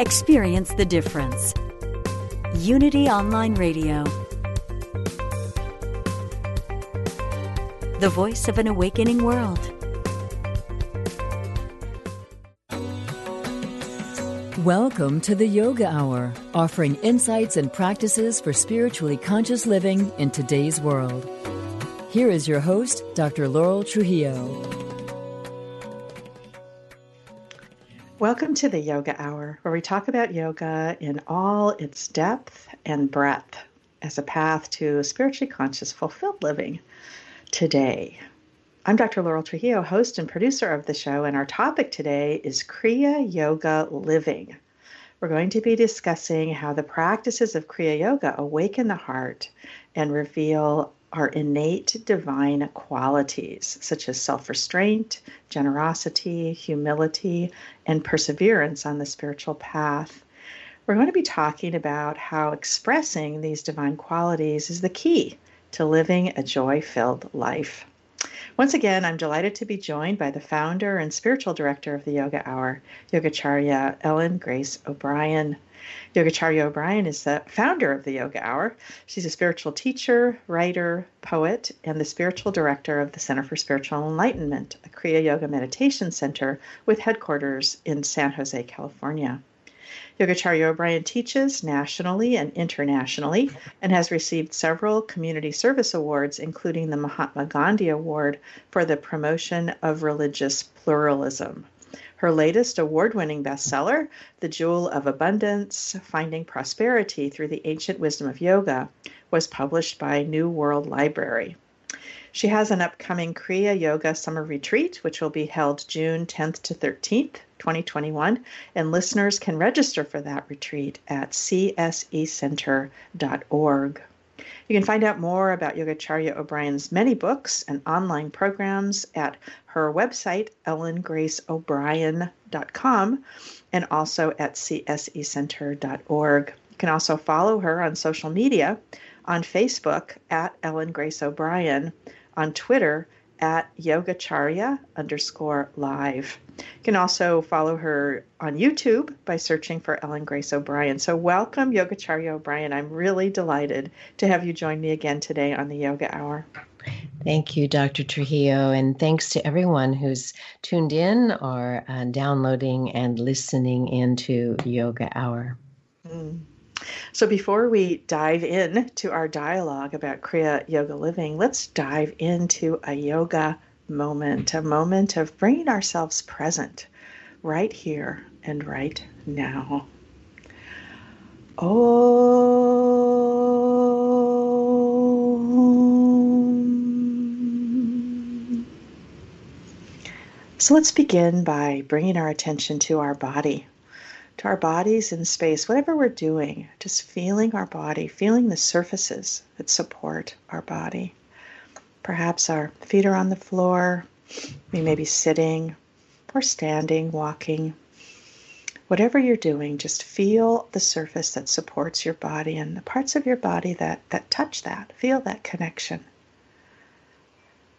Experience the difference. Unity Online Radio. The voice of an awakening world. Welcome to the Yoga Hour, offering insights and practices for spiritually conscious living in today's world. Here is your host, Dr. Laurel Trujillo. Welcome to the Yoga Hour, where we talk about yoga in all its depth and breadth as a path to spiritually conscious, fulfilled living today. I'm Dr. Laurel Trujillo, host and producer of the show, and our topic today is Kriya Yoga Living. We're going to be discussing how the practices of Kriya Yoga awaken the heart and reveal our innate divine qualities, such as self restraint, generosity, humility, and perseverance on the spiritual path. We're going to be talking about how expressing these divine qualities is the key to living a joy filled life. Once again, I'm delighted to be joined by the founder and spiritual director of the Yoga Hour, Yogacharya Ellen Grace O'Brian. Yogacharya O'Brian is the founder of the Yoga Hour. She's a spiritual teacher, writer, poet, and the spiritual director of the Center for Spiritual Enlightenment, a Kriya Yoga meditation center with headquarters in San Jose, California. Yogacharya O'Brian teaches nationally and internationally and has received several community service awards, including the Mahatma Gandhi Award for the promotion of religious pluralism. Her latest award winning bestseller, The Jewel of Abundance Finding Prosperity Through the Ancient Wisdom of Yoga, was published by New World Library. She has an upcoming Kriya Yoga Summer Retreat, which will be held June 10th to 13th 2021, and listeners can register for that retreat at csecenter.org. You can find out more about Yogacharya O'Brian's many books and online programs at her website, ellengraceo'brien.com, and also at csecenter.org. You can also follow her on social media on Facebook at Ellen Grace O'Brian, on Twitter at yogacharya underscore live. You can also follow her on YouTube by searching for Ellen Grace O'Brian. So, welcome, Yogacharya O'Brian. I'm really delighted to have you join me again today on the Yoga Hour. Thank you, Dr. Trujillo, and thanks to everyone who's tuned in or uh, downloading and listening into Yoga Hour. Mm. So before we dive in to our dialogue about Kriya Yoga living, let's dive into a yoga moment, a moment of bringing ourselves present right here and right now. Oh. So let's begin by bringing our attention to our body to our bodies in space, whatever we're doing, just feeling our body, feeling the surfaces that support our body. Perhaps our feet are on the floor, we may be sitting or standing, walking. Whatever you're doing, just feel the surface that supports your body and the parts of your body that, that touch that. Feel that connection.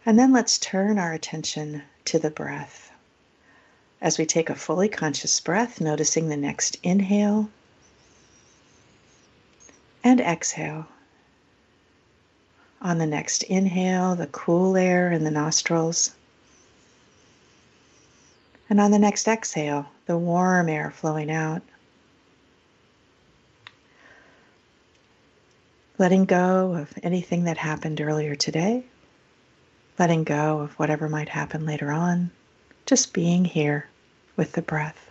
And then let's turn our attention to the breath as we take a fully conscious breath, noticing the next inhale and exhale. On the next inhale, the cool air in the nostrils. And on the next exhale, the warm air flowing out. Letting go of anything that happened earlier today, letting go of whatever might happen later on just being here with the breath.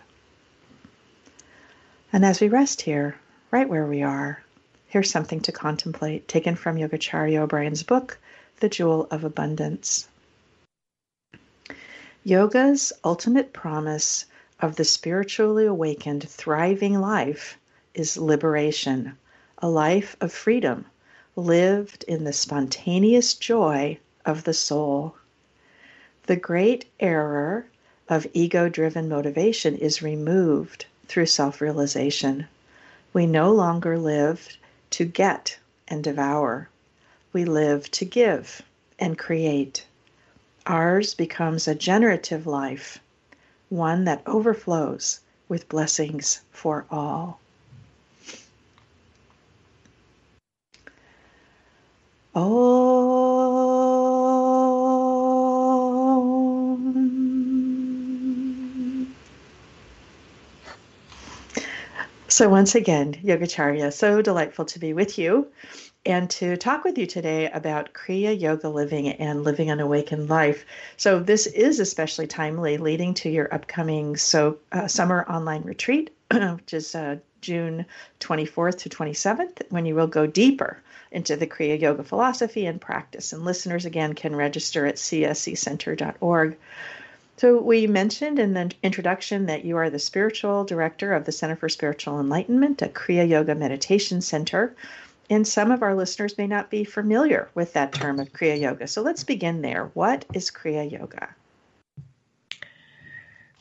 And as we rest here, right where we are, here's something to contemplate taken from Yogacharya O'Brian's book, The Jewel of Abundance. Yoga's ultimate promise of the spiritually awakened, thriving life is liberation, a life of freedom, lived in the spontaneous joy of the soul. The great error of ego driven motivation is removed through self realization. We no longer live to get and devour, we live to give and create. Ours becomes a generative life, one that overflows with blessings for all. Om. So, once again, Yogacharya, so delightful to be with you and to talk with you today about Kriya Yoga living and living an awakened life. So, this is especially timely leading to your upcoming so uh, summer online retreat, which is uh, June 24th to 27th, when you will go deeper into the Kriya Yoga philosophy and practice. And listeners, again, can register at csecenter.org. So, we mentioned in the introduction that you are the spiritual director of the Center for Spiritual Enlightenment, a Kriya Yoga meditation center. And some of our listeners may not be familiar with that term of Kriya Yoga. So, let's begin there. What is Kriya Yoga?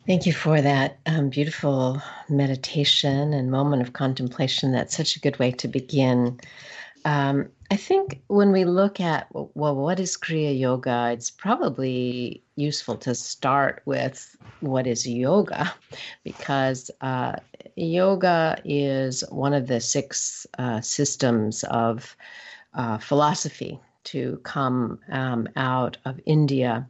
Thank you for that um, beautiful meditation and moment of contemplation. That's such a good way to begin um, I think when we look at, well, what is Kriya Yoga, it's probably useful to start with what is yoga, because uh, yoga is one of the six uh, systems of uh, philosophy to come um, out of India.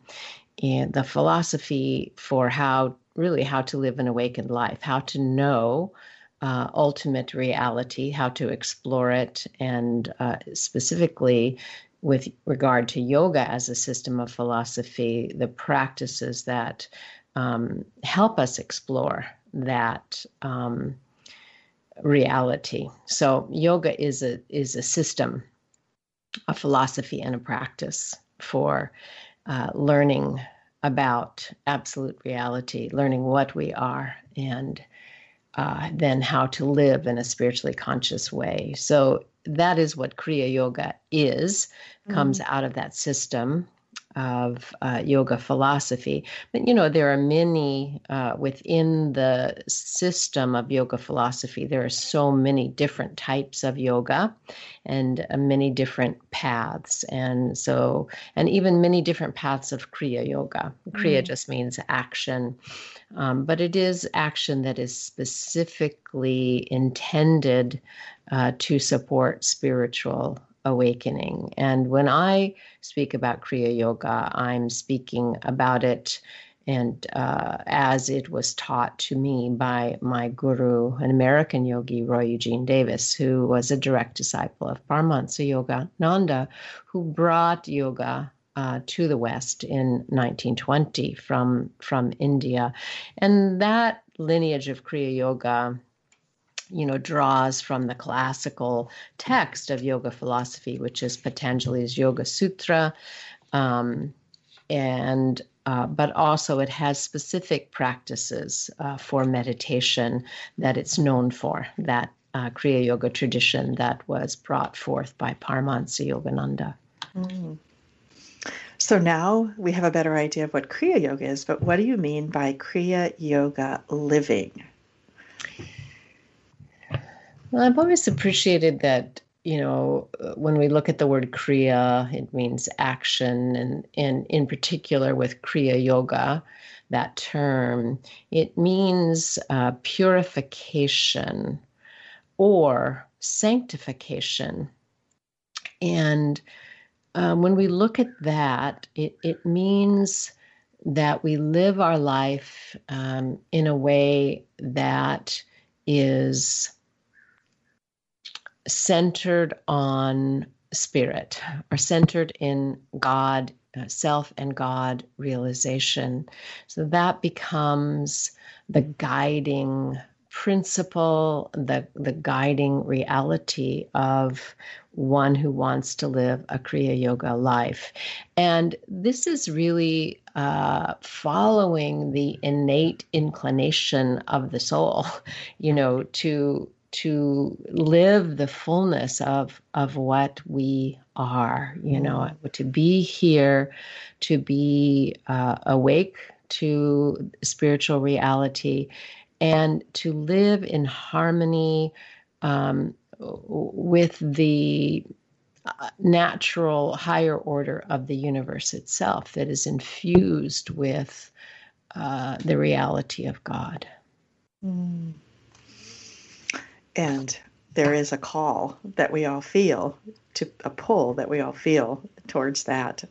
And the philosophy for how, really, how to live an awakened life, how to know uh, ultimate reality, how to explore it, and uh, specifically with regard to yoga as a system of philosophy, the practices that um, help us explore that um, reality. So, yoga is a is a system, a philosophy, and a practice for uh, learning about absolute reality, learning what we are, and uh, then how to live in a spiritually conscious way. So that is what Kriya Yoga is, comes mm. out of that system of uh, yoga philosophy. But you know, there are many uh, within the system of yoga philosophy. There are so many different types of yoga, and uh, many different paths, and so and even many different paths of Kriya Yoga. Kriya mm. just means action. Um, but it is action that is specifically intended uh, to support spiritual awakening. And when I speak about Kriya Yoga, I'm speaking about it and uh, as it was taught to me by my guru, an American yogi, Roy Eugene Davis, who was a direct disciple of Paramahansa Yoga Nanda, who brought yoga uh, to the West in 1920 from from India, and that lineage of Kriya Yoga you know, draws from the classical text of yoga philosophy, which is Patanjali's Yoga Sutra, um, and uh, but also it has specific practices uh, for meditation that it's known for. That uh, Kriya Yoga tradition that was brought forth by Paramahansa Yogananda. Mm. So now we have a better idea of what Kriya Yoga is, but what do you mean by Kriya Yoga living? Well, I've always appreciated that, you know, when we look at the word Kriya, it means action, and, and in particular with Kriya Yoga, that term, it means uh, purification or sanctification. And um, when we look at that, it, it means that we live our life um, in a way that is centered on spirit or centered in God, uh, self and God realization. So that becomes the guiding principle, the, the guiding reality of one who wants to live a Kriya Yoga life. And this is really uh, following the innate inclination of the soul, you know, to to live the fullness of of what we are, you know, mm. to be here, to be uh, awake to spiritual reality, and to live in harmony um, with the uh, natural higher order of the universe itself that is infused with uh, the reality of God. Mm. And there is a call that we all feel to a pull that we all feel towards that.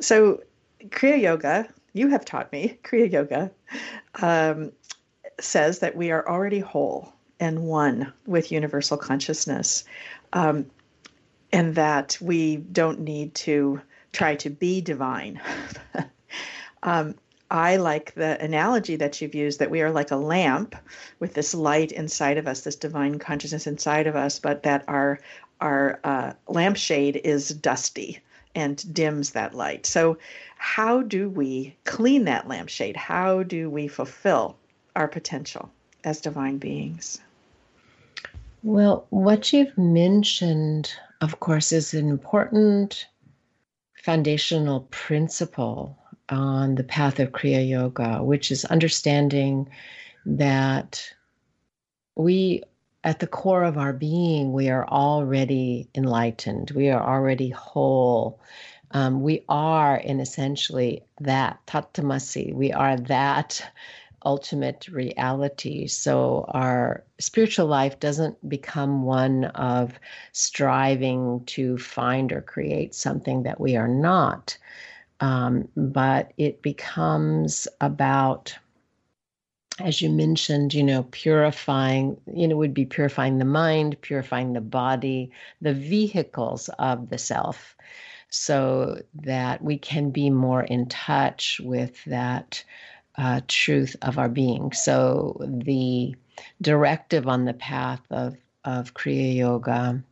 So, Kriya Yoga, you have taught me, Kriya Yoga, um, says that we are already whole and one with universal consciousness, um, and that we don't need to try to be divine. um, I like the analogy that you've used that we are like a lamp with this light inside of us, this divine consciousness inside of us, but that our our uh, lampshade is dusty and dims that light. So, how do we clean that lampshade? How do we fulfill our potential as divine beings? Well, what you've mentioned, of course, is an important foundational principle on the path of Kriya Yoga, which is understanding that we, at the core of our being, we are already enlightened, we are already whole. Um, we are, in essentially, that tattvamasi. We are that ultimate reality. So our spiritual life doesn't become one of striving to find or create something that we are not um, but it becomes about as you mentioned, you know, purifying, you know, would be purifying the mind, purifying the body, the vehicles of the self, so that we can be more in touch with that uh, truth of our being. So the directive on the path of, of Kriya Yoga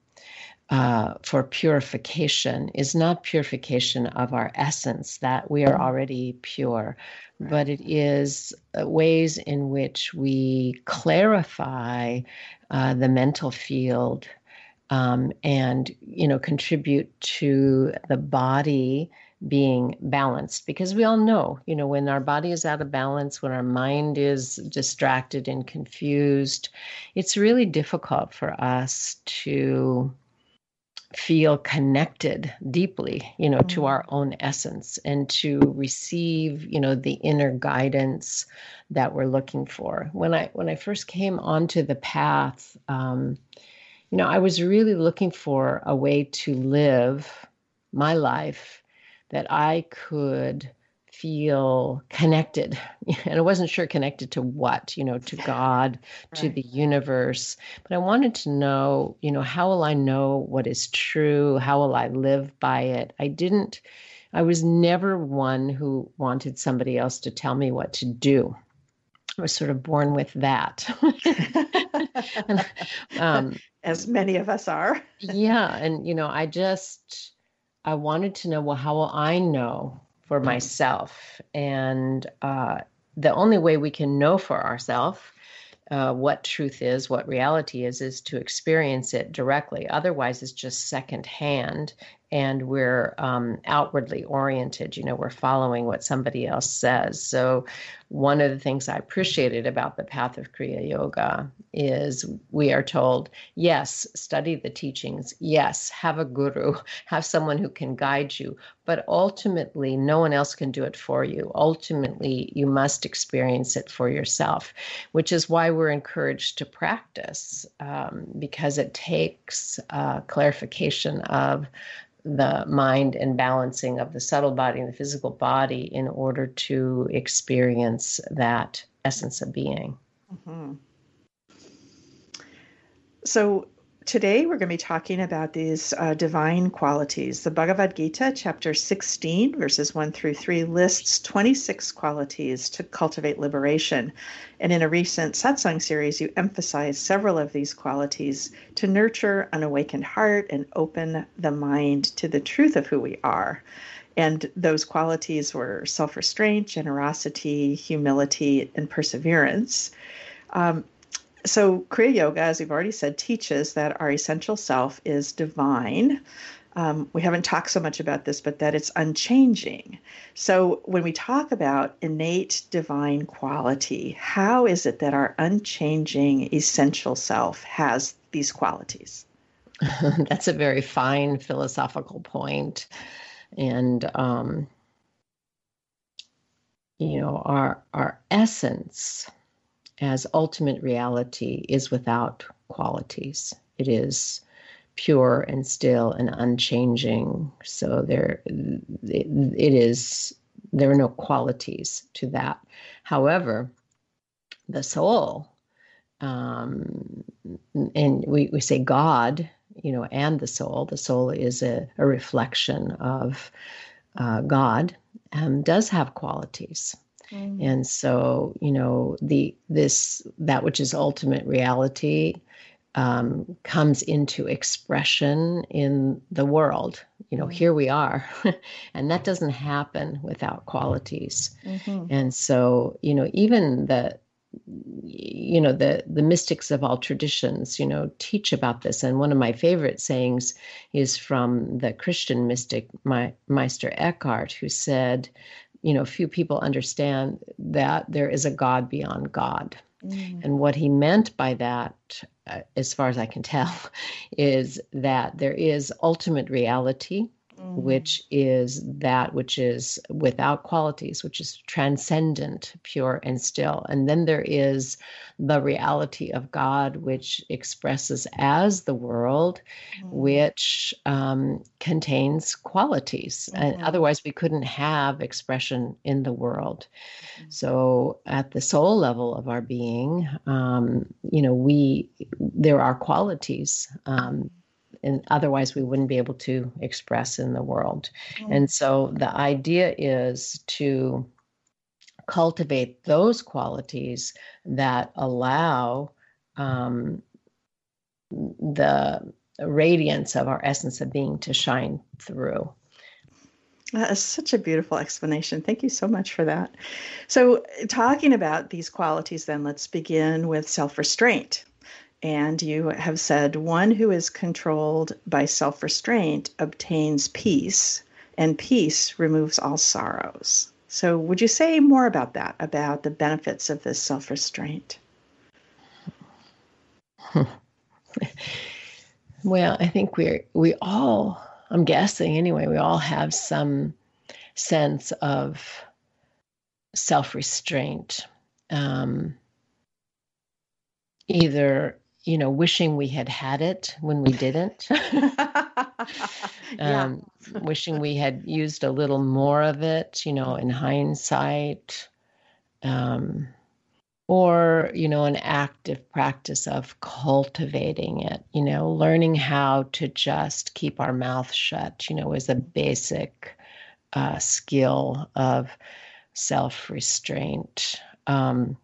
uh, for purification is not purification of our essence, that we are already pure, but it is uh, ways in which we clarify uh, the mental field um, and you know contribute to the body being balanced. Because we all know you know when our body is out of balance when our mind is distracted and confused it's really difficult for us to feel connected deeply you know to our own essence and to receive you know the inner guidance that we're looking for. When i when i first came onto the path um, you know i was really looking for a way to live my life that i could feel connected and i wasn't sure connected to what you know to god right. to the universe but i wanted to know you know how will i know what is true how will i live by it i didn't i was never one who wanted somebody else to tell me what to do I was sort of born with that. and, um, As many of us are. yeah. And, you know, I just, I wanted to know, well, how will I know for myself. And uh, the only way we can know for ourselves uh, what truth is, what reality is, is to experience it directly. Otherwise, it's just secondhand and we're um, outwardly oriented. You know, we're following what somebody else says. So, one of the things I appreciated about the path of Kriya Yoga is we are told, yes, study the teachings. Yes, have a guru, have someone who can guide you. But ultimately, no one else can do it for you. Ultimately, you must experience it for yourself, which is why we're encouraged to practice um, because it takes uh, clarification of the mind and balancing of the subtle body and the physical body in order to experience that essence of being. Mm-hmm. So, Today, we're going to be talking about these uh, divine qualities. The Bhagavad Gita, chapter 16, verses 1 through 3, lists 26 qualities to cultivate liberation. And in a recent satsang series, you emphasized several of these qualities to nurture an awakened heart and open the mind to the truth of who we are. And those qualities were self restraint, generosity, humility, and perseverance. Um, so, Kriya Yoga, as we've already said, teaches that our essential self is divine. Um, we haven't talked so much about this, but that it's unchanging. So, when we talk about innate divine quality, how is it that our unchanging essential self has these qualities? That's a very fine philosophical point. And, um, you know, our, our essence as ultimate reality is without qualities. It is pure and still and unchanging. So there, it, is. There are no qualities to that. However, the soul, um, and we, we say God, you know, and the soul. The soul is a, a reflection of uh, God. Um, does have qualities Mm. And so, you know, the this that which is ultimate reality um, comes into expression in the world. You know, mm. here we are, and that doesn't happen without qualities. Mm-hmm. And so, you know, even the you know the the mystics of all traditions you know teach about this and one of my favorite sayings is from the christian mystic my, meister eckhart who said you know, few people understand that there is a God beyond God. Mm. And what he meant by that, uh, as far as I can tell, is that there is ultimate reality mm. which is that which is without qualities, which is transcendent, pure, and still. And then there is the reality of God, which expresses as the world, mm. which um, contains qualities. Mm-hmm. And otherwise, we couldn't have expression in the world. So, at the soul level of our being, um, you know, we there are qualities. Um, and otherwise we wouldn't be able to express in the world. Mm-hmm. And so the idea is to cultivate those qualities that allow um, the radiance of our essence of being to shine through. That is such a beautiful explanation. Thank you so much for that. So, talking about these qualities, then let's begin with self restraint. And you have said one who is controlled by self restraint obtains peace, and peace removes all sorrows. So, would you say more about that, about the benefits of this self restraint? well, I think we're, we all, I'm guessing anyway, we all have some sense of self restraint. Um, either you know, wishing we had had it when we didn't. um, wishing we had used a little more of it, you know, in hindsight. Um, or, you know, an active practice of cultivating it, you know, learning how to just keep our mouth shut, you know, is a basic uh, skill of self restraint. Um,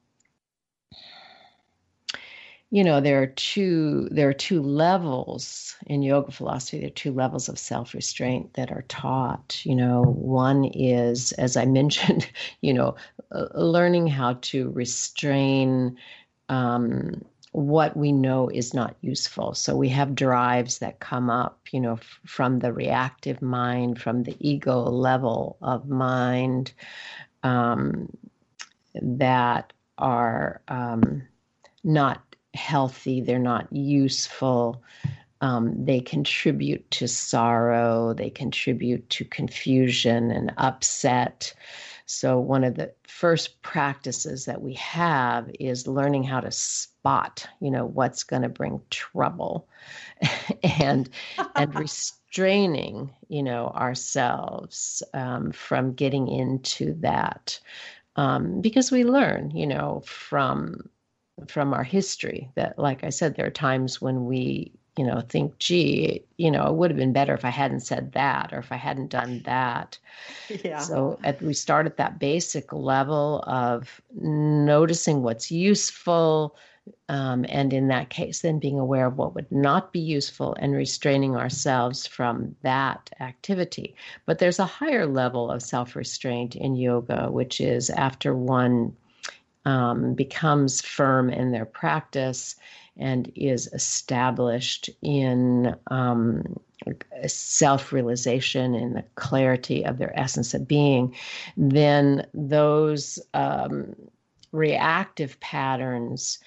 you know there are two there are two levels in yoga philosophy. There are two levels of self-restraint that are taught. You know one is as i mentioned you know uh, learning how to restrain um, what we know is not useful. So we have drives that come up you know f- from the reactive mind from the ego level of mind um, that are um, not healthy, they're not useful. Um, they contribute to sorrow, they contribute to confusion and upset. So, one of the first practices that we have is learning how to spot, you know, what's going to bring trouble and, and restraining, you know, ourselves um, from getting into that. Um, because we learn, you know, from from our history that like i said there are times when we you know think gee you know it would have been better if i hadn't said that or if i hadn't done that yeah. so at, we start at that basic level of noticing what's useful Um, and in that case, then being aware of what would not be useful and restraining ourselves from that activity. But there's a higher level of self restraint in yoga, which is after one um, becomes firm in their practice and is established in um, self realization and the clarity of their essence of being, then those um, reactive patterns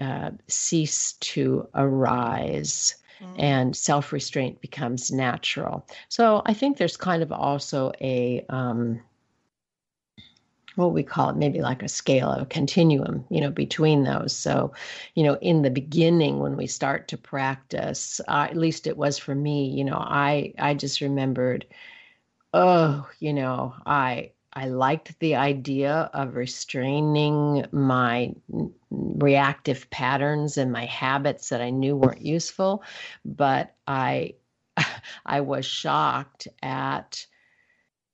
uh, cease to arise. Mm. And self restraint becomes natural. So I think there's kind of also a um, what we call it, maybe like a scale, a continuum, you know, between those. So, you know, in the beginning when we start to practice, uh, at least it was for me, you know, I I just remembered, oh, you know, I I liked the idea of restraining my reactive patterns and my habits that I knew weren't useful, but I I was shocked at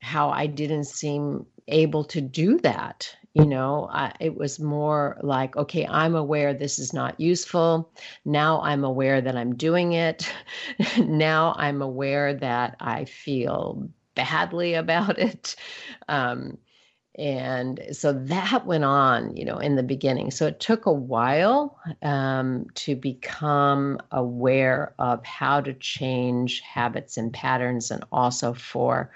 how I didn't seem able to do that you know? I, it was more like okay i'm aware this is not useful. Now i'm aware that i'm doing it. Now i'm aware that i feel badly about it. Um, and so that went on you know in the beginning. So it took a while um, to become aware of how to change habits and patterns and also for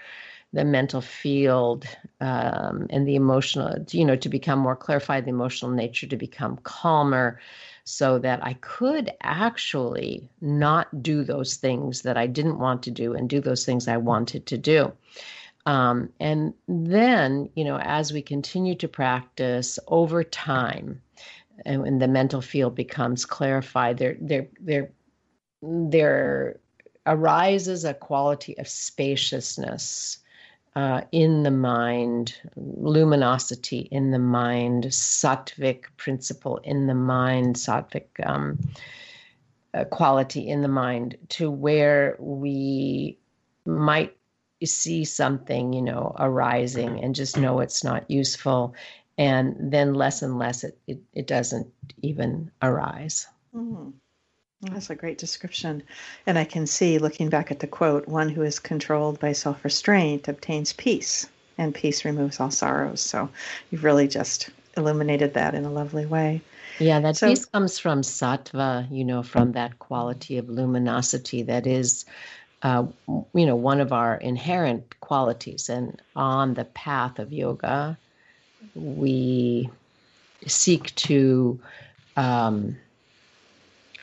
the mental field um, and the emotional, you know, to become more clarified, the emotional nature to become calmer, so that I could actually not do those things that I didn't want to do and do those things I wanted to do. Um, and then, you know, as we continue to practice over time, and when the mental field becomes clarified, there, there, there, there arises a quality of spaciousness uh, in the mind, luminosity in the mind, sattvic principle in the mind, sattvic um, uh, quality in the mind, to where we might see something, you know, arising and just know it's not useful. And then less and less it, it, it doesn't even arise. Mm-hmm. That's a great description. And I can see, looking back at the quote, one who is controlled by self restraint obtains peace, and peace removes all sorrows. So you've really just illuminated that in a lovely way. Yeah, that so, peace comes from sattva, you know, from that quality of luminosity that is, uh, you know, one of our inherent qualities. And on the path of yoga, we seek to. Um,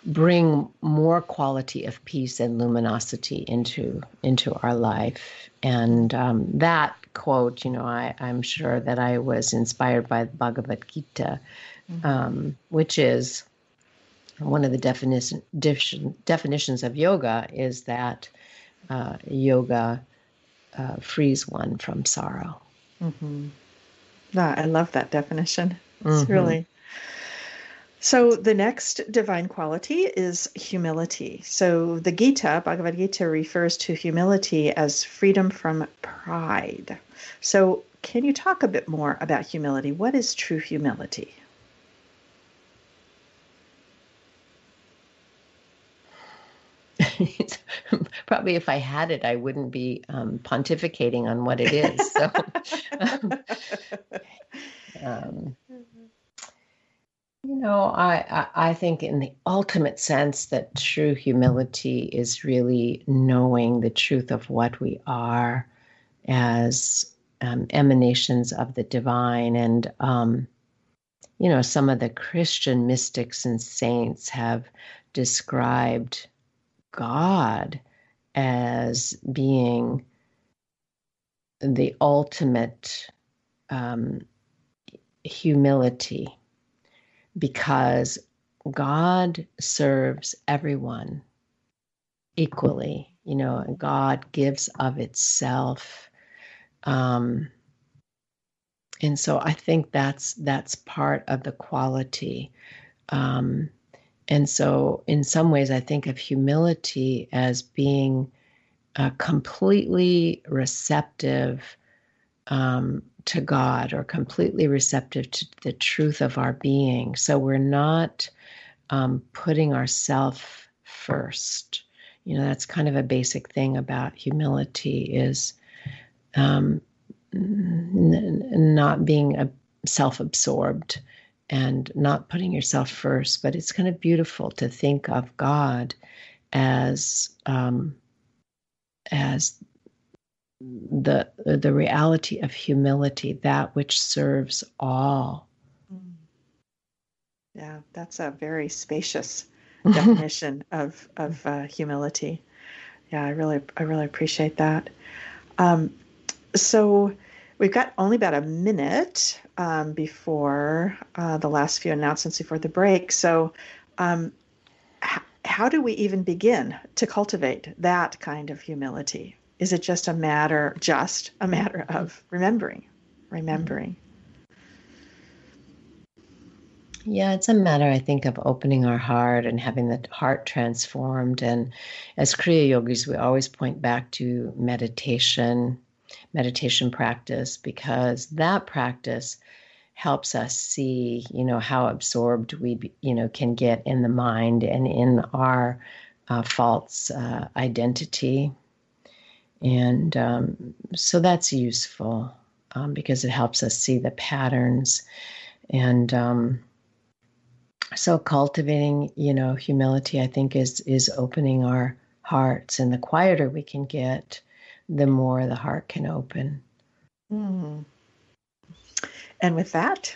bring more quality of peace and luminosity into into our life. And um, that quote, you know, I, I'm sure that I was inspired by the Bhagavad Gita, mm-hmm. um, which is one of the definition, definitions of yoga is that uh, yoga uh, frees one from sorrow. Mm-hmm. Ah, I love that definition. It's mm-hmm. really so the next divine quality is humility. So the Gita, Bhagavad Gita, refers to humility as freedom from pride. So can you talk a bit more about humility? What is true humility? Probably if I had it, I wouldn't be um, pontificating on what it is. So, um, you know, I, I, think in the ultimate sense that true humility is really knowing the truth of what we are as um, emanations of the divine. And, um, you know, some of the Christian mystics and saints have described God as being the ultimate um, humility because God serves everyone equally. You know, God gives of itself. Um, and so I think that's that's part of the quality. Um, and so, in some ways, I think of humility as being uh, completely receptive um, to God or completely receptive to the truth of our being. So we're not um, putting ourself first. You know, that's kind of a basic thing about humility is um, n- not being self-absorbed and not putting yourself first. But it's kind of beautiful to think of God as um, as the the reality of humility, that which serves all. Mm. Yeah, that's a very spacious definition of of uh, humility. Yeah, I really I really appreciate that. Um, so we've got only about a minute um, before uh, the last few announcements before the break. So, um, h- how do we even begin to cultivate that kind of humility? Is it just a matter, just a matter of remembering, remembering? Yeah, it's a matter, I think, of opening our heart and having the heart transformed. And as Kriya Yogis, we always point back to meditation, meditation practice, because that practice helps us see, you know, how absorbed we, you know, can get in the mind and in our uh, false uh, identity and um, so that's useful um, because it helps us see the patterns. And um, so cultivating, you know, humility, I think, is is opening our hearts. And the quieter we can get, the more the heart can open. Mm. And with that,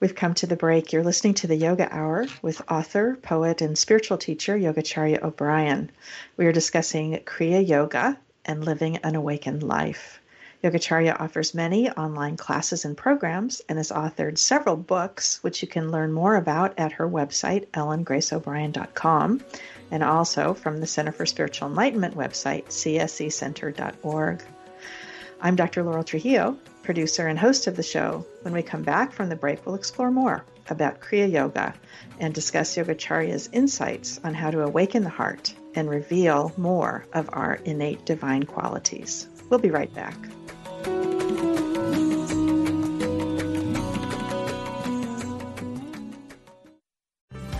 We've come to the break. You're listening to the Yoga Hour with author, poet, and spiritual teacher Yogacharya O'Brian. We are discussing Kriya Yoga, and living an awakened life. Yogacharya offers many online classes and programs and has authored several books, which you can learn more about at her website, ellengraceobrian.com, and also from the Center for Spiritual Enlightenment website, csecenter.org. I'm Dr. Laurel Trujillo, producer and host of the show. When we come back from the break, we'll explore more about Kriya Yoga and discuss Yogacharya's insights on how to awaken the heart and reveal more of our innate divine qualities. We'll be right back.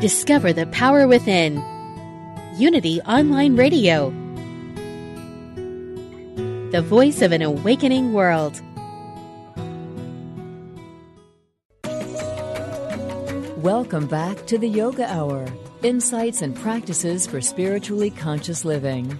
Discover the power within. Unity Online Radio. The voice of an awakening world. Welcome back to the Yoga Hour insights and practices for spiritually conscious living.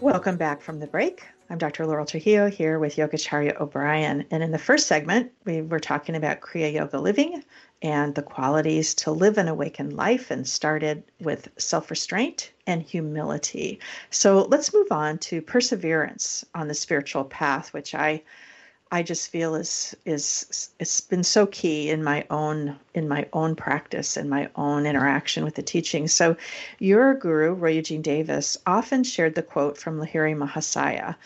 Welcome back from the break. I'm Dr. Laurel Trujillo here with Yogacharya O'Brian. And in the first segment, we were talking about Kriya Yoga living and the qualities to live an awakened life and started with self restraint and humility. So let's move on to perseverance on the spiritual path, which I I just feel is is it's been so key in my own in my own practice and my own interaction with the teaching. So, your guru Roy Eugene Davis often shared the quote from Lahiri Mahasaya: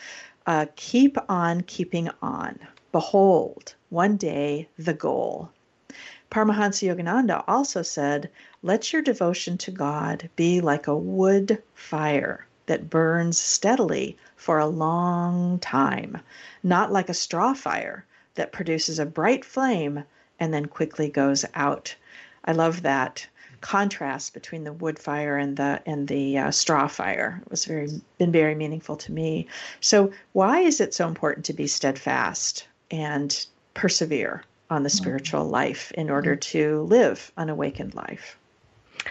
uh, "Keep on keeping on. Behold, one day the goal." Paramahansa Yogananda also said, "Let your devotion to God be like a wood fire that burns steadily for a long time." not like a straw fire that produces a bright flame and then quickly goes out. I love that contrast between the wood fire and the and the uh, straw fire. It was very been very meaningful to me. So why is it so important to be steadfast and persevere on the spiritual life in order to live an awakened life?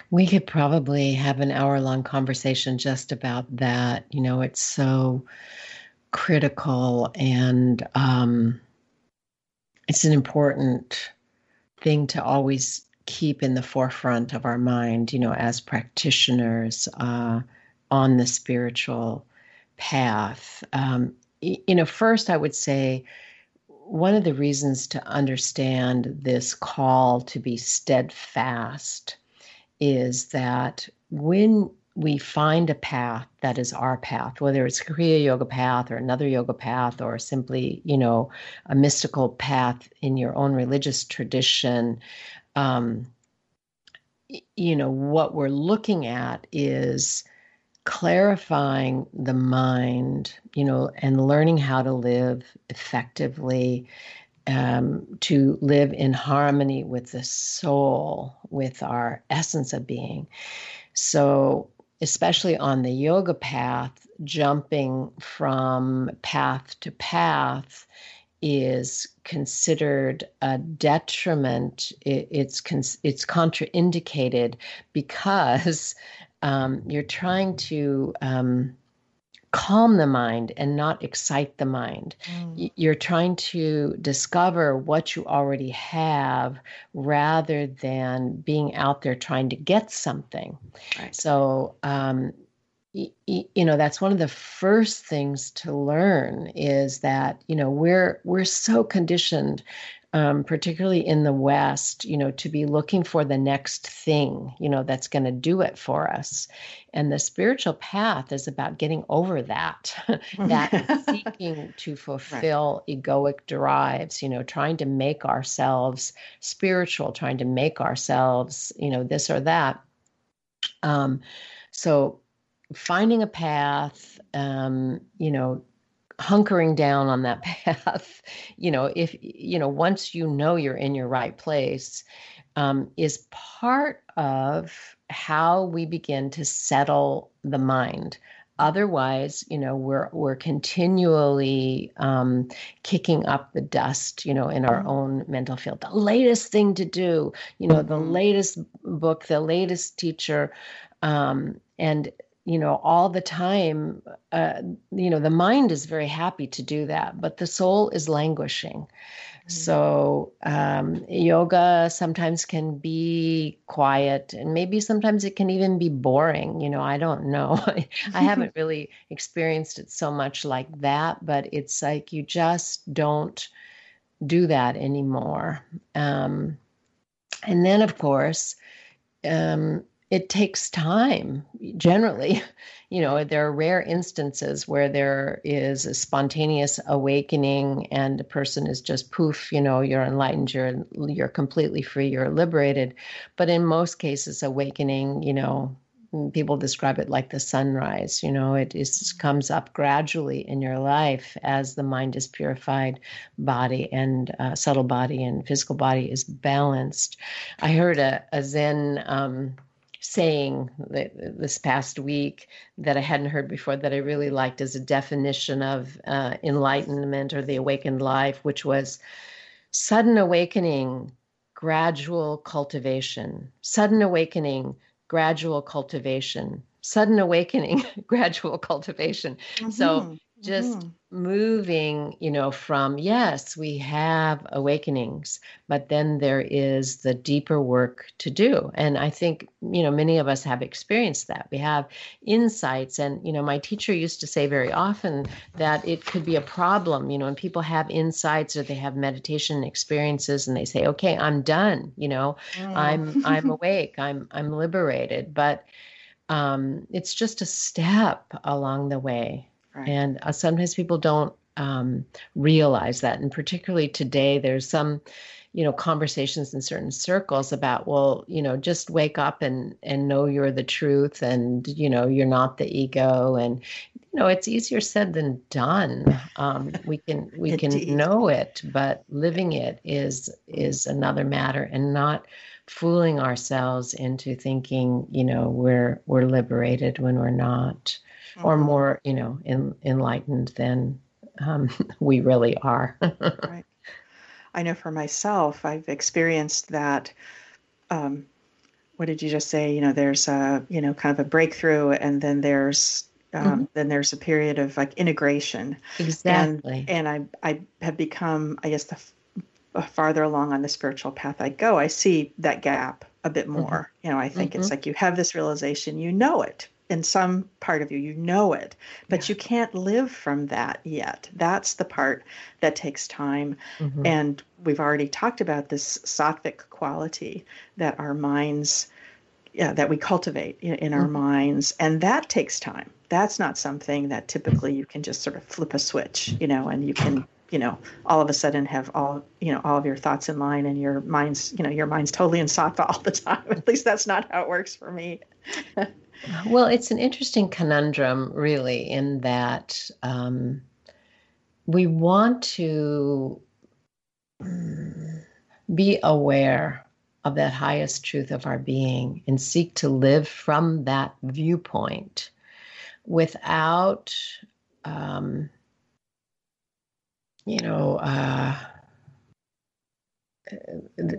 We could probably have an hour long conversation just about that. You know, it's so critical and um, it's an important thing to always keep in the forefront of our mind, you know, as practitioners. Uh, on the spiritual path. Um, you know, first, I would say one of the reasons to understand this call to be steadfast is that when we find a path that is our path, whether it's Kriya Yoga path or another yoga path or simply, you know, a mystical path in your own religious tradition, um, you know, what we're looking at is clarifying the mind, you know, and learning how to live effectively, um, to live in harmony with the soul, with our essence of being. So, especially on the yoga path, jumping from path to path is considered a detriment. It, it's it's contraindicated because um, you're trying to um, calm the mind and not excite the mind. Mm. You're trying to discover what you already have rather than being out there trying to get something. Right. So, um, y- y- you know, that's one of the first things to learn is that you know we're we're so conditioned um, particularly in the West, you know, to be looking for the next thing, you know, that's going to do it for us. And the spiritual path is about getting over that, that seeking to fulfill right. egoic drives, you know, trying to make ourselves spiritual, trying to make ourselves, you know, this or that. Um, so finding a path, um, you know, hunkering down on that path you know if you know once you know you're in your right place um, is part of how we begin to settle the mind otherwise you know we're we're continually um, kicking up the dust you know in our mm-hmm. own mental field the latest thing to do you know the mm-hmm. latest book the latest teacher um, and you know all the time uh, you know the mind is very happy to do that but the soul is languishing. Mm-hmm. so um, yoga sometimes can be quiet and maybe sometimes it can even be boring you know i don't know. I haven't really experienced it so much like that but it's like you just don't do that anymore. Um, and then of course um, it takes time generally. You know there are rare instances where there is a spontaneous awakening and a person is just poof you know you're enlightened you're you're completely free you're liberated. But in most cases awakening you know people describe it like the sunrise you know it is comes up gradually in your life as the mind is purified body and uh, subtle body and physical body is balanced. I heard a, a zen um, saying this past week that I hadn't heard before that I really liked as a definition of uh, enlightenment or the awakened life, which was sudden awakening, gradual cultivation, sudden awakening, gradual cultivation, sudden awakening, gradual cultivation. Mm-hmm. So just mm-hmm moving, you know, from yes, we have awakenings, but then there is the deeper work to do. And I think, you know, many of us have experienced that. We have insights. And, you know, my teacher used to say very often that it could be a problem, you know, when people have insights or they have meditation experiences and they say, okay, I'm done, you know, mm. I'm I'm awake, I'm I'm liberated. But um, it's just a step along the way Right. And uh, sometimes people don't um, realize that. And particularly today, there's some, you know, conversations in certain circles about, well, you know, just wake up and and know you're the truth, and you know, you're not the ego, and you know, it's easier said than done. Um, we can we can know it, but living it is is another matter, and not fooling ourselves into thinking, you know, we're we're liberated when we're not or mm-hmm. more, you know, in, enlightened than um, we really are. right. I know for myself, I've experienced that. Um, what did you just say? You know, there's a you know kind of a breakthrough, and then there's um, mm-hmm. then there's a period of like integration. Exactly. And, and I I have become, I guess, the farther along on the spiritual path I go, I see that gap a bit mm-hmm. more. Mm-hmm. You know, I think mm-hmm. it's like you have this realization, you know it, in some part of you. You know it, but Yeah. you can't live from that yet. That's the part that takes time. Mhm. And we've already talked about this sattvic quality that our minds, yeah, that we cultivate in, in our Mhm. minds, and that takes time. That's not something that typically you can just sort of flip a switch, you know, and you can, you know, all of a sudden have all, you know, all of your thoughts in line and your mind's, you know, your mind's totally in sattva all the time. At least that's not how it works for me. Well, it's an interesting conundrum, really, in that um, we want to mm, be aware of that highest truth of our being and seek to live from that viewpoint without, um, you know, uh,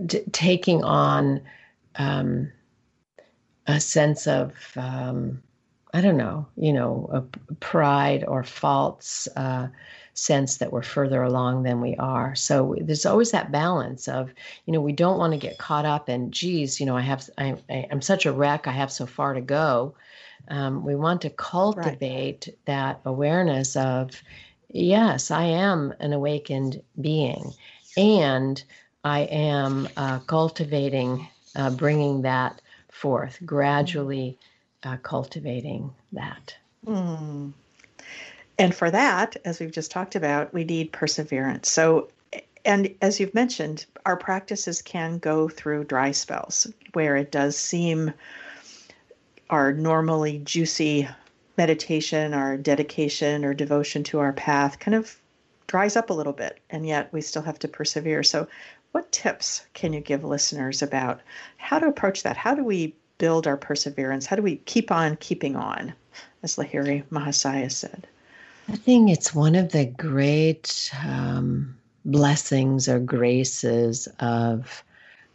t- taking on. Um, a sense of um, I don't know, you know, a pride or false uh, sense that we're further along than we are. So there's always that balance of, you know, we don't want to get caught up in, geez, you know, I have, I, I, I'm such a wreck. I have so far to go. Um, we want to cultivate that awareness of, yes, I am an awakened being, and I am uh, cultivating, uh, bringing that forth, gradually uh, cultivating that. Mm. And for that, as we've just talked about, we need perseverance. So, and as you've mentioned, our practices can go through dry spells where it does seem our normally juicy meditation, our dedication or devotion to our path kind of dries up a little bit, and yet we still have to persevere. So, what tips can you give listeners about how to approach that? How do we build our perseverance? How do we keep on keeping on, as Lahiri Mahasaya said? I think it's one of the great um, blessings or graces of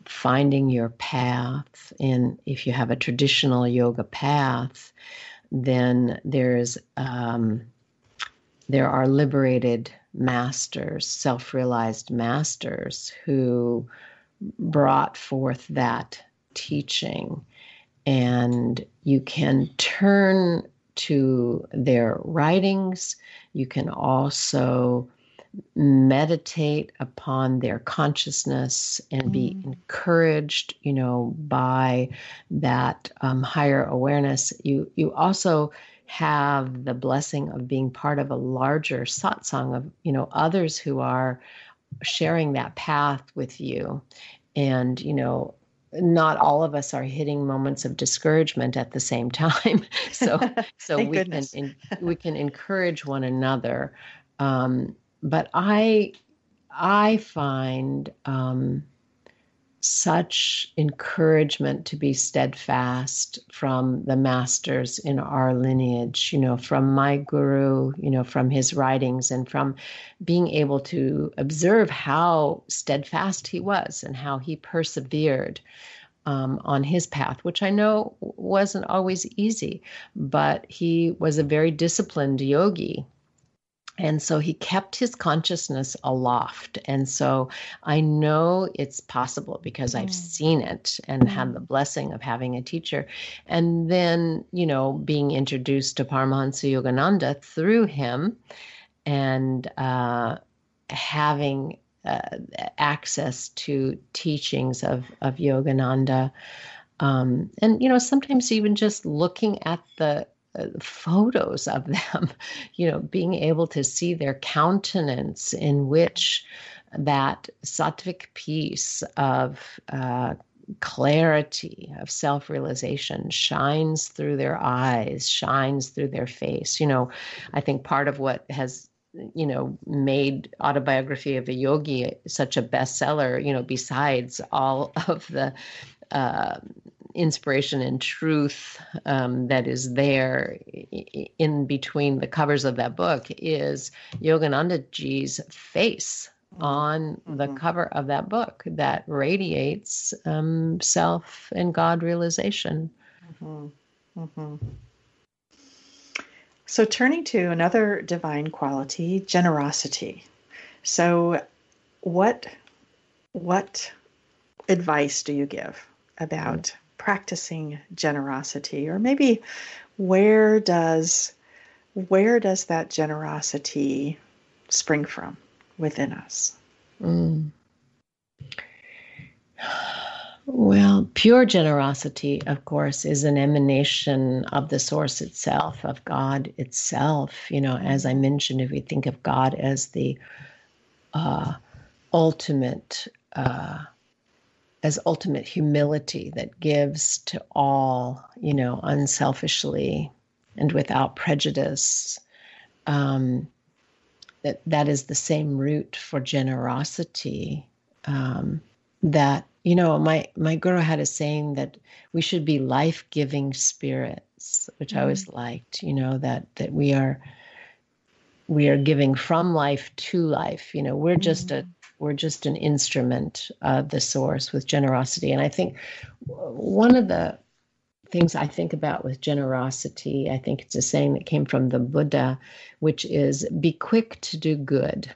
finding your path. And if you have a traditional yoga path, then there's um, there are liberated masters, self-realized masters who brought forth that teaching. And you can turn to their writings. You can also meditate upon their consciousness and be Mm. encouraged you know by that um, higher awareness. You you also have the blessing of being part of a larger satsang of you know others who are sharing that path with you. And you know not all of us are hitting moments of discouragement at the same time. So so we goodness. can en- we can encourage one another. Um, but i i find um, such encouragement to be steadfast from the masters in our lineage, you know, from my guru, you know, from his writings, and from being able to observe how steadfast he was and how he persevered um, on his path, which I know wasn't always easy, but he was a very disciplined yogi. And so he kept his consciousness aloft. And so I know it's possible because I've Mm. seen it and had the blessing of having a teacher. And then, you know, being introduced to Paramahansa Yogananda through him and uh, having uh, access to teachings of, of Yogananda. Um, and, you know, sometimes even just looking at the photos of them, you know, being able to see their countenance in which that sattvic piece of uh, clarity, of self realization shines through their eyes, shines through their face. You know, I think part of what has you know made autobiography of a yogi such a bestseller you know besides all of the uh, inspiration and truth um, that is there in between the covers of that book is Yogananda Ji's face on the Mhm. cover of that book that radiates um, self and God realization. Mhm. Mhm. So, turning to another divine quality, generosity. So, what what advice do you give about practicing generosity, or maybe where does where does that generosity spring from within us? Mm. Well, pure generosity, of course, is an emanation of the source itself, of God itself. You know, as I mentioned, if we think of God as the uh, ultimate, uh, as ultimate humility that gives to all, you know, unselfishly and without prejudice, um, that that is the same root for generosity. Um, that you know my my guru had a saying that we should be life-giving spirits which mm-hmm. i always mm-hmm. liked you know that that we are we are giving from life to life you know we're just mm-hmm. a we're just an instrument of the source with generosity. And i think one of the things i think about with generosity i think it's a saying that came from the buddha which is be quick to do good.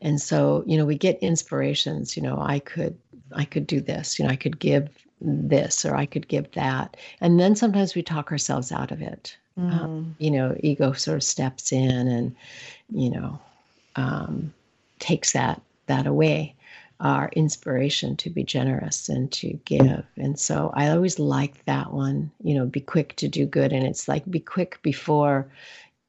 And so you know we get inspirations you know i could i could do this you know i could give this or i could give that. And then sometimes we talk ourselves out of it. Mm. um, you know ego sort of steps in and you know um, takes that that away our inspiration to be generous and to give and so i always like that one you know be quick to do good and it's like be quick before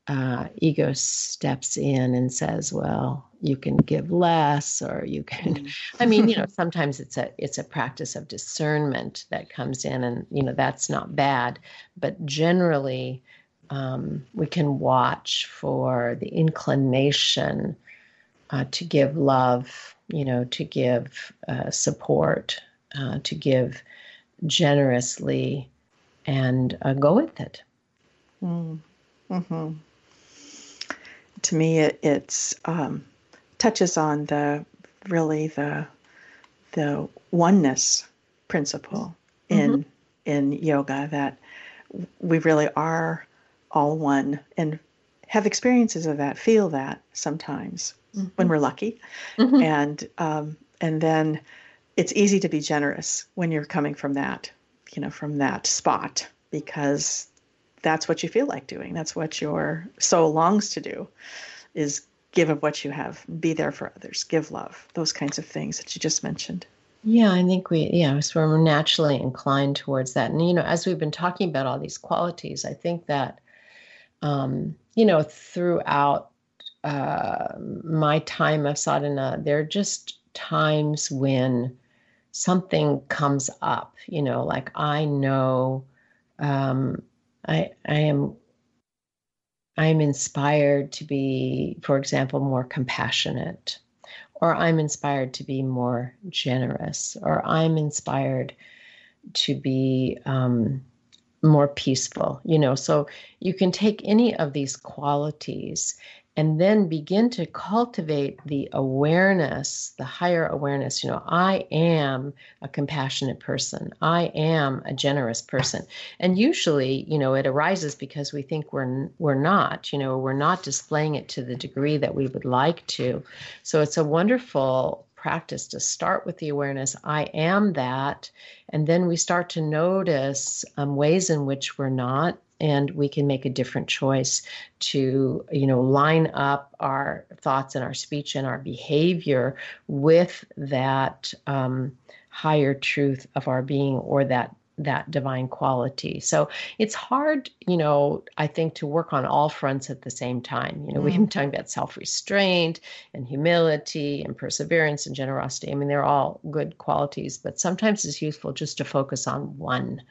uh, ego steps in and says, "Well, you can give less, or you can." Mm. I mean, you know, sometimes it's a it's a practice of discernment that comes in, and you know that's not bad. But generally, um, we can watch for the inclination uh, to give love, you know, to give uh, support, uh, to give generously, and uh, go with it. Mm. Mm-hmm to me, it it's um, touches on the really the the oneness principle in mm-hmm. in yoga that we really are all one and have experiences of that, feel that sometimes mm-hmm. when we're lucky, mm-hmm. and um, and then it's easy to be generous when you're coming from that, you know, from that spot because that's what you feel like doing. That's what your soul longs to do is give of what you have, be there for others, give love, those kinds of things that you just mentioned. Yeah, I think we, yeah, so we're naturally inclined towards that. And, you know, as we've been talking about all these qualities, I think that, um, you know, throughout uh, my time of sadhana, there are just times when something comes up, you know, like I know um, I, I am I'm inspired to be, for example, more compassionate, or I'm inspired to be more generous, or I'm inspired to be um, more peaceful. You know, so you can take any of these qualities and then begin to cultivate the awareness, the higher awareness. You know, I am a compassionate person. I am a generous person. And usually, you know, it arises because we think we're we're not. You know, we're not displaying it to the degree that we would like to. So it's a wonderful practice to start with the awareness I am that, and then we start to notice um, ways in which we're not and we can make a different choice to you know line up our thoughts and our speech and our behavior with that um, higher truth of our being or that that divine quality. So it's hard, you know, I think to work on all fronts at the same time. You know, mm. we've been talking about self restraint and humility and perseverance and generosity. I mean, they're all good qualities, but sometimes it's useful just to focus on one.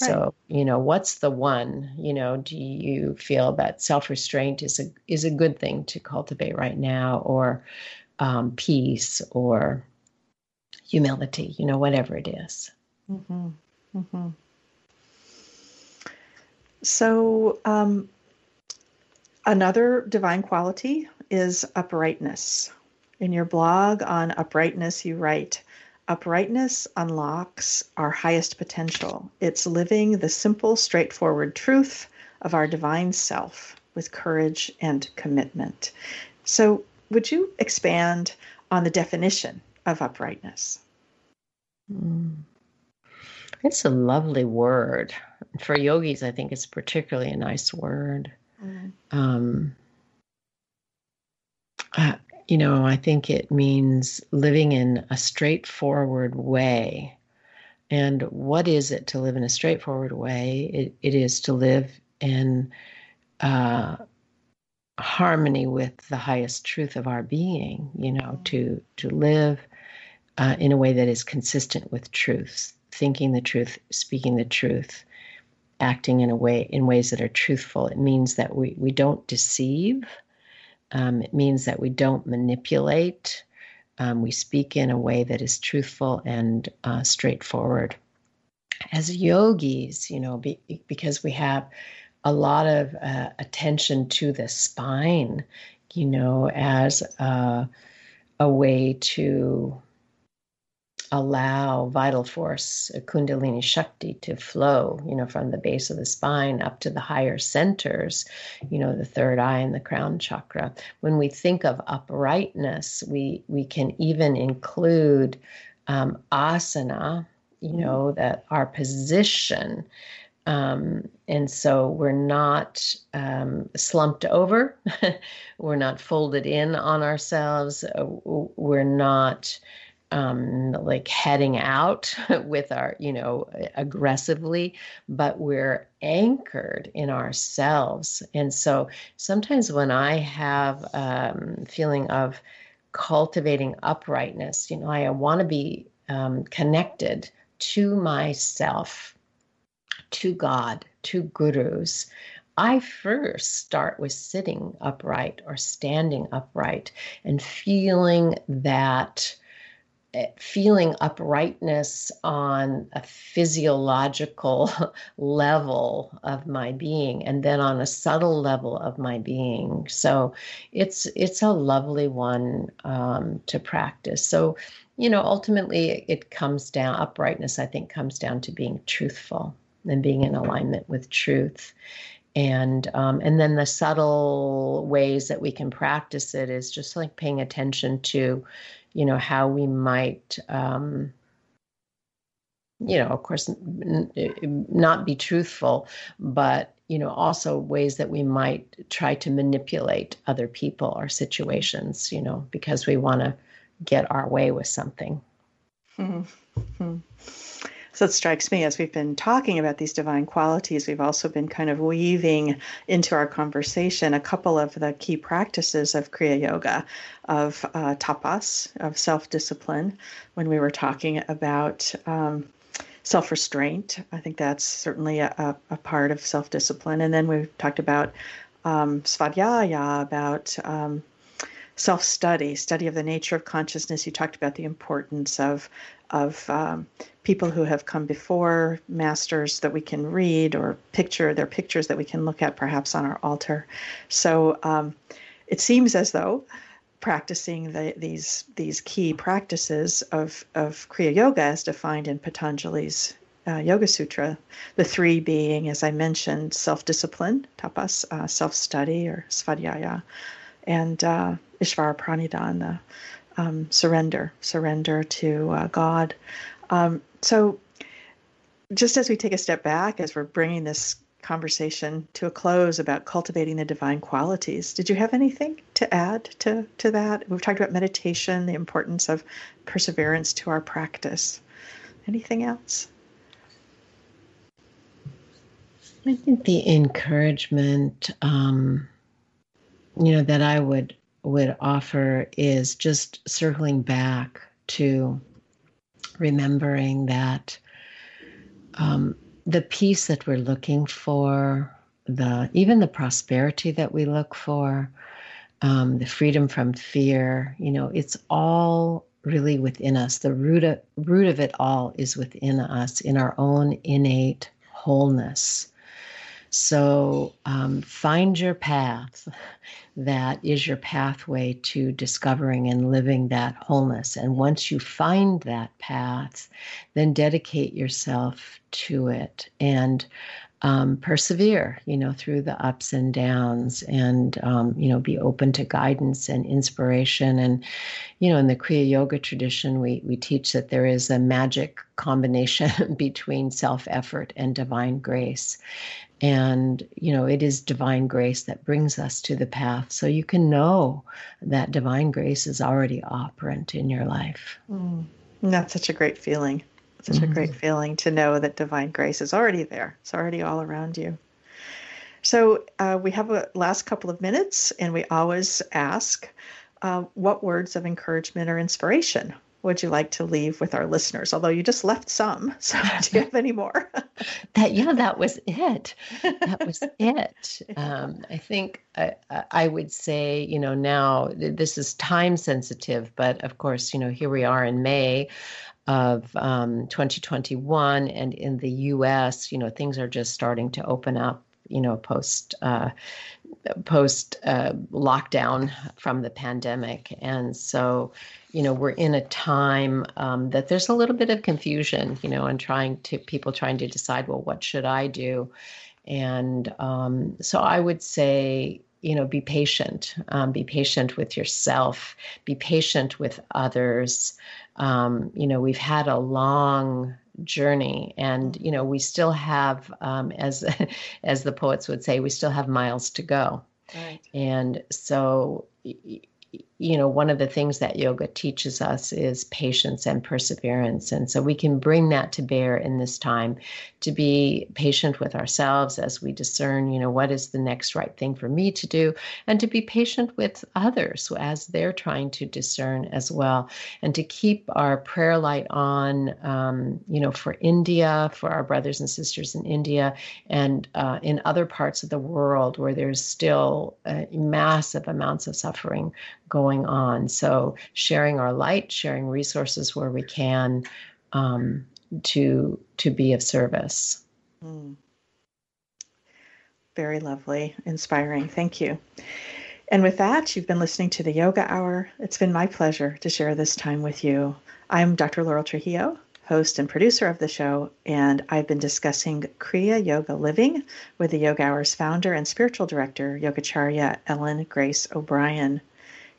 Right. So, you know, what's the one? You know, do you feel that self restraint is a is a good thing to cultivate right now, or um, peace, or humility? You know, whatever it is. Mm-hmm. Mm-hmm. So, um, another divine quality is uprightness. In your blog on uprightness, you write, Uprightness unlocks our highest potential. It's living the simple, straightforward truth of our divine self with courage and commitment. So, would you expand on the definition of uprightness? Mm. It's a lovely word. for yogis, I think it's particularly a nice word. Mm. Um, uh, you know, I think it means living in a straightforward way. And what is it to live in a straightforward way? It, it is to live in uh, harmony with the highest truth of our being. You know, to to live uh, in a way that is consistent with truth, thinking the truth, speaking the truth, acting in a way in ways that are truthful. It means that we we don't deceive um, it means that we don't manipulate. Um, we speak in a way that is truthful and uh, straightforward. As yogis, you know, be, because we have a lot of uh, attention to the spine, you know, as a, a way to allow vital force, Kundalini Shakti, to flow, you know, from the base of the spine up to the higher centers, you know, the third eye and the crown chakra. When we think of uprightness, we we can even include um, asana, you know, that our position. Um, and so we're not um, slumped over, we're not folded in on ourselves, uh, we're not um, like heading out with our, you know, aggressively, but we're anchored in ourselves. And so sometimes when I have um, feeling of cultivating uprightness, you know, I want to be um, connected to myself, to God, to gurus. I first start with sitting upright or standing upright and feeling that feeling uprightness on a physiological level of my being and then on a subtle level of my being. So it's it's a lovely one um, to practice. So you know ultimately it comes down uprightness i think comes down to being truthful and being in alignment with truth. And um, and then the subtle ways that we can practice it is just like paying attention to you know how we might um, you know of course n- n- not be truthful but you know also ways that we might try to manipulate other people or situations you know because we want to get our way with something mm-hmm. So it strikes me as we've been talking about these divine qualities, we've also been kind of weaving into our conversation a couple of the key practices of Kriya Yoga, of uh, tapas, of self discipline, when we were talking about. Um, self restraint. I think that's certainly a, a part of self discipline. And then we've talked about um, svadhyaya, about um, self study, study of the nature of consciousness. You talked about the importance of of um, people who have come before, masters that we can read or picture, their pictures that we can look at perhaps on our altar. So um, it seems as though practicing the, these these key practices of, of Kriya Yoga as defined in Patanjali's uh, Yoga Sutra, the three being, as I mentioned, self discipline, tapas, uh, self study or svadhyaya, and uh, Ishvara Pranidhana, um, surrender, surrender to uh, God. Um, so, just as we take a step back, as we're bringing this conversation to a close about cultivating the divine qualities, did you have anything to add to, to that? We've talked about meditation, the importance of perseverance to our practice. Anything else? I think the encouragement, um, you know, that I would would offer is just circling back to remembering that um, the peace that we're looking for, the even the prosperity that we look for, um, the freedom from fear, you know, it's all really within us. The root of, root of it all is within us, in our own innate wholeness. So um, find your path that is your pathway to discovering and living that wholeness. And once you find that path, then dedicate yourself to it. And um, persevere, you know, through the ups and downs, and um, you know, be open to guidance and inspiration. And you know, in the Kriya Yoga tradition, we we teach that there is a magic combination between self effort and divine grace. And, you know, it is divine grace that brings us to the path. So you can know that divine grace is already operant in your life. Mm. That's such a great feeling. Such mm-hmm. a great feeling to know that divine grace is already there. It's already all around you. So uh, we have a last couple of minutes, and we always ask, uh, what words of encouragement or inspiration would you like to leave with our listeners? Although you just left some, so do you have any more? that yeah, that was it. That was it. Um, I think I, I would say, you know, now this is time sensitive, but of course, you know, here we are in May of um, 2021, and in the U.S., you know, things are just starting to open up. You know, post uh, post uh, lockdown from the pandemic, and so you know we're in a time um, that there's a little bit of confusion you know and trying to people trying to decide well what should i do? And um, so i would say you know be patient um, be patient with yourself be patient with others. Um, you know we've had a long journey. And you know we still have um, as as the poets would say we still have miles to go. Right. and so you know, one of the things that yoga teaches us is patience and perseverance. And so we can bring that to bear in this time to be patient with ourselves as we discern, you know, what is the next right thing for me to do, and to be patient with others as they're trying to discern as well, and to keep our prayer light on, um, you know, for India, for our brothers and sisters in India, and uh, in other parts of the world where there's still uh, massive amounts of suffering going on. So sharing our light, sharing resources where we can um, to to be of service. Mm. Very lovely, inspiring. Thank you. And with that, you've been listening to the Yoga Hour. It's been my pleasure to share this time with you. I'm Dr. Laurel Trujillo, host and producer of the show, and I've been discussing Kriya Yoga Living with the Yoga Hour's founder and spiritual director, Yogacharya Ellen Grace O'Brian.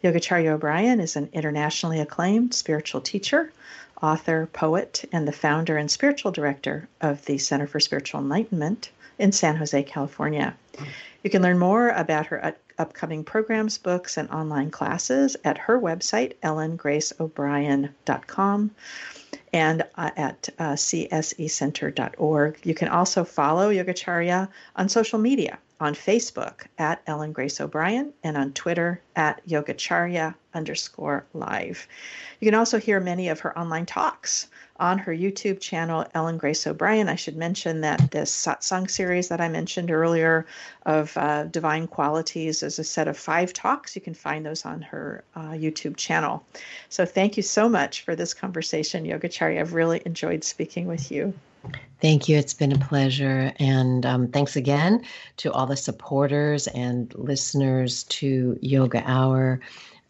Yogacharya O'Brian is an internationally acclaimed spiritual teacher, author, poet, and the founder and spiritual director of the Center for Spiritual Enlightenment in San Jose, California. You can learn more about her upcoming programs, books, and online classes at her website, ellengraceobrian.com and uh, at uh, csecenter.org. You can also follow Yogacharya on social media on Facebook at Ellen Grace O'Brian and on Twitter at Yogacharya underscore live. You can also hear many of her online talks on her YouTube channel, Ellen Grace O'Brian. I should mention that this satsang series that I mentioned earlier of uh, divine qualities is a set of five talks. You can find those on her uh, YouTube channel. So thank you so much for this conversation, Yogacharya. I've really enjoyed speaking with you. Thank you. It's been a pleasure. And um, thanks again to all the supporters and listeners to Yoga Hour.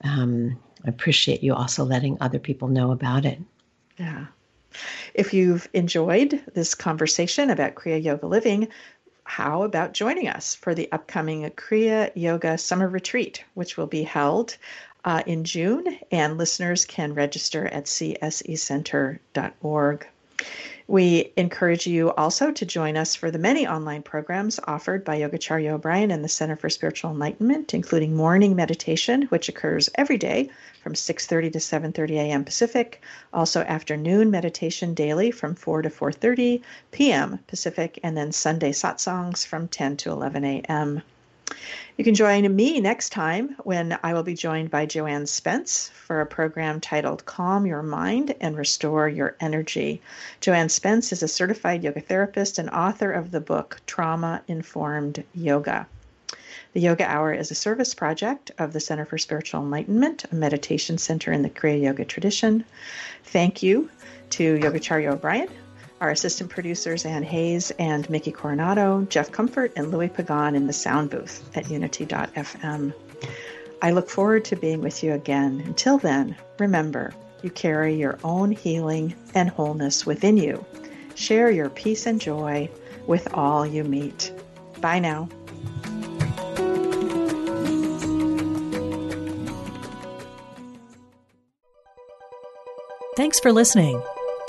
Um, I appreciate you also letting other people know about it. Yeah. If you've enjoyed this conversation about Kriya Yoga Living, how about joining us for the upcoming Kriya Yoga Summer Retreat, which will be held uh, in June, and listeners can register at csecenter.org. We encourage you also to join us for the many online programs offered by Yogacharya O'Brian and the Center for Spiritual Enlightenment, including morning meditation, which occurs every day from 6:30 to 7:30 a.m. Pacific, also afternoon meditation daily from 4 to 4:30 p.m. Pacific, and then Sunday satsangs from 10 to 11 a.m. You can join me next time when I will be joined by Joanne Spence for a program titled Calm Your Mind and Restore Your Energy. Joanne Spence is a certified yoga therapist and author of the book Trauma Informed Yoga. The Yoga Hour is a service project of the Center for Spiritual Enlightenment, a meditation center in the Kriya Yoga tradition. Thank you to Yogacharya O'Brian our assistant producers, Ann Hayes and Mickey Coronado, Jeff Comfort, and Louis Pagan in the sound booth at unity.fm. I look forward to being with you again. Until then, remember, you carry your own healing and wholeness within you. Share your peace and joy. with all you meet. Bye now. Thanks for listening.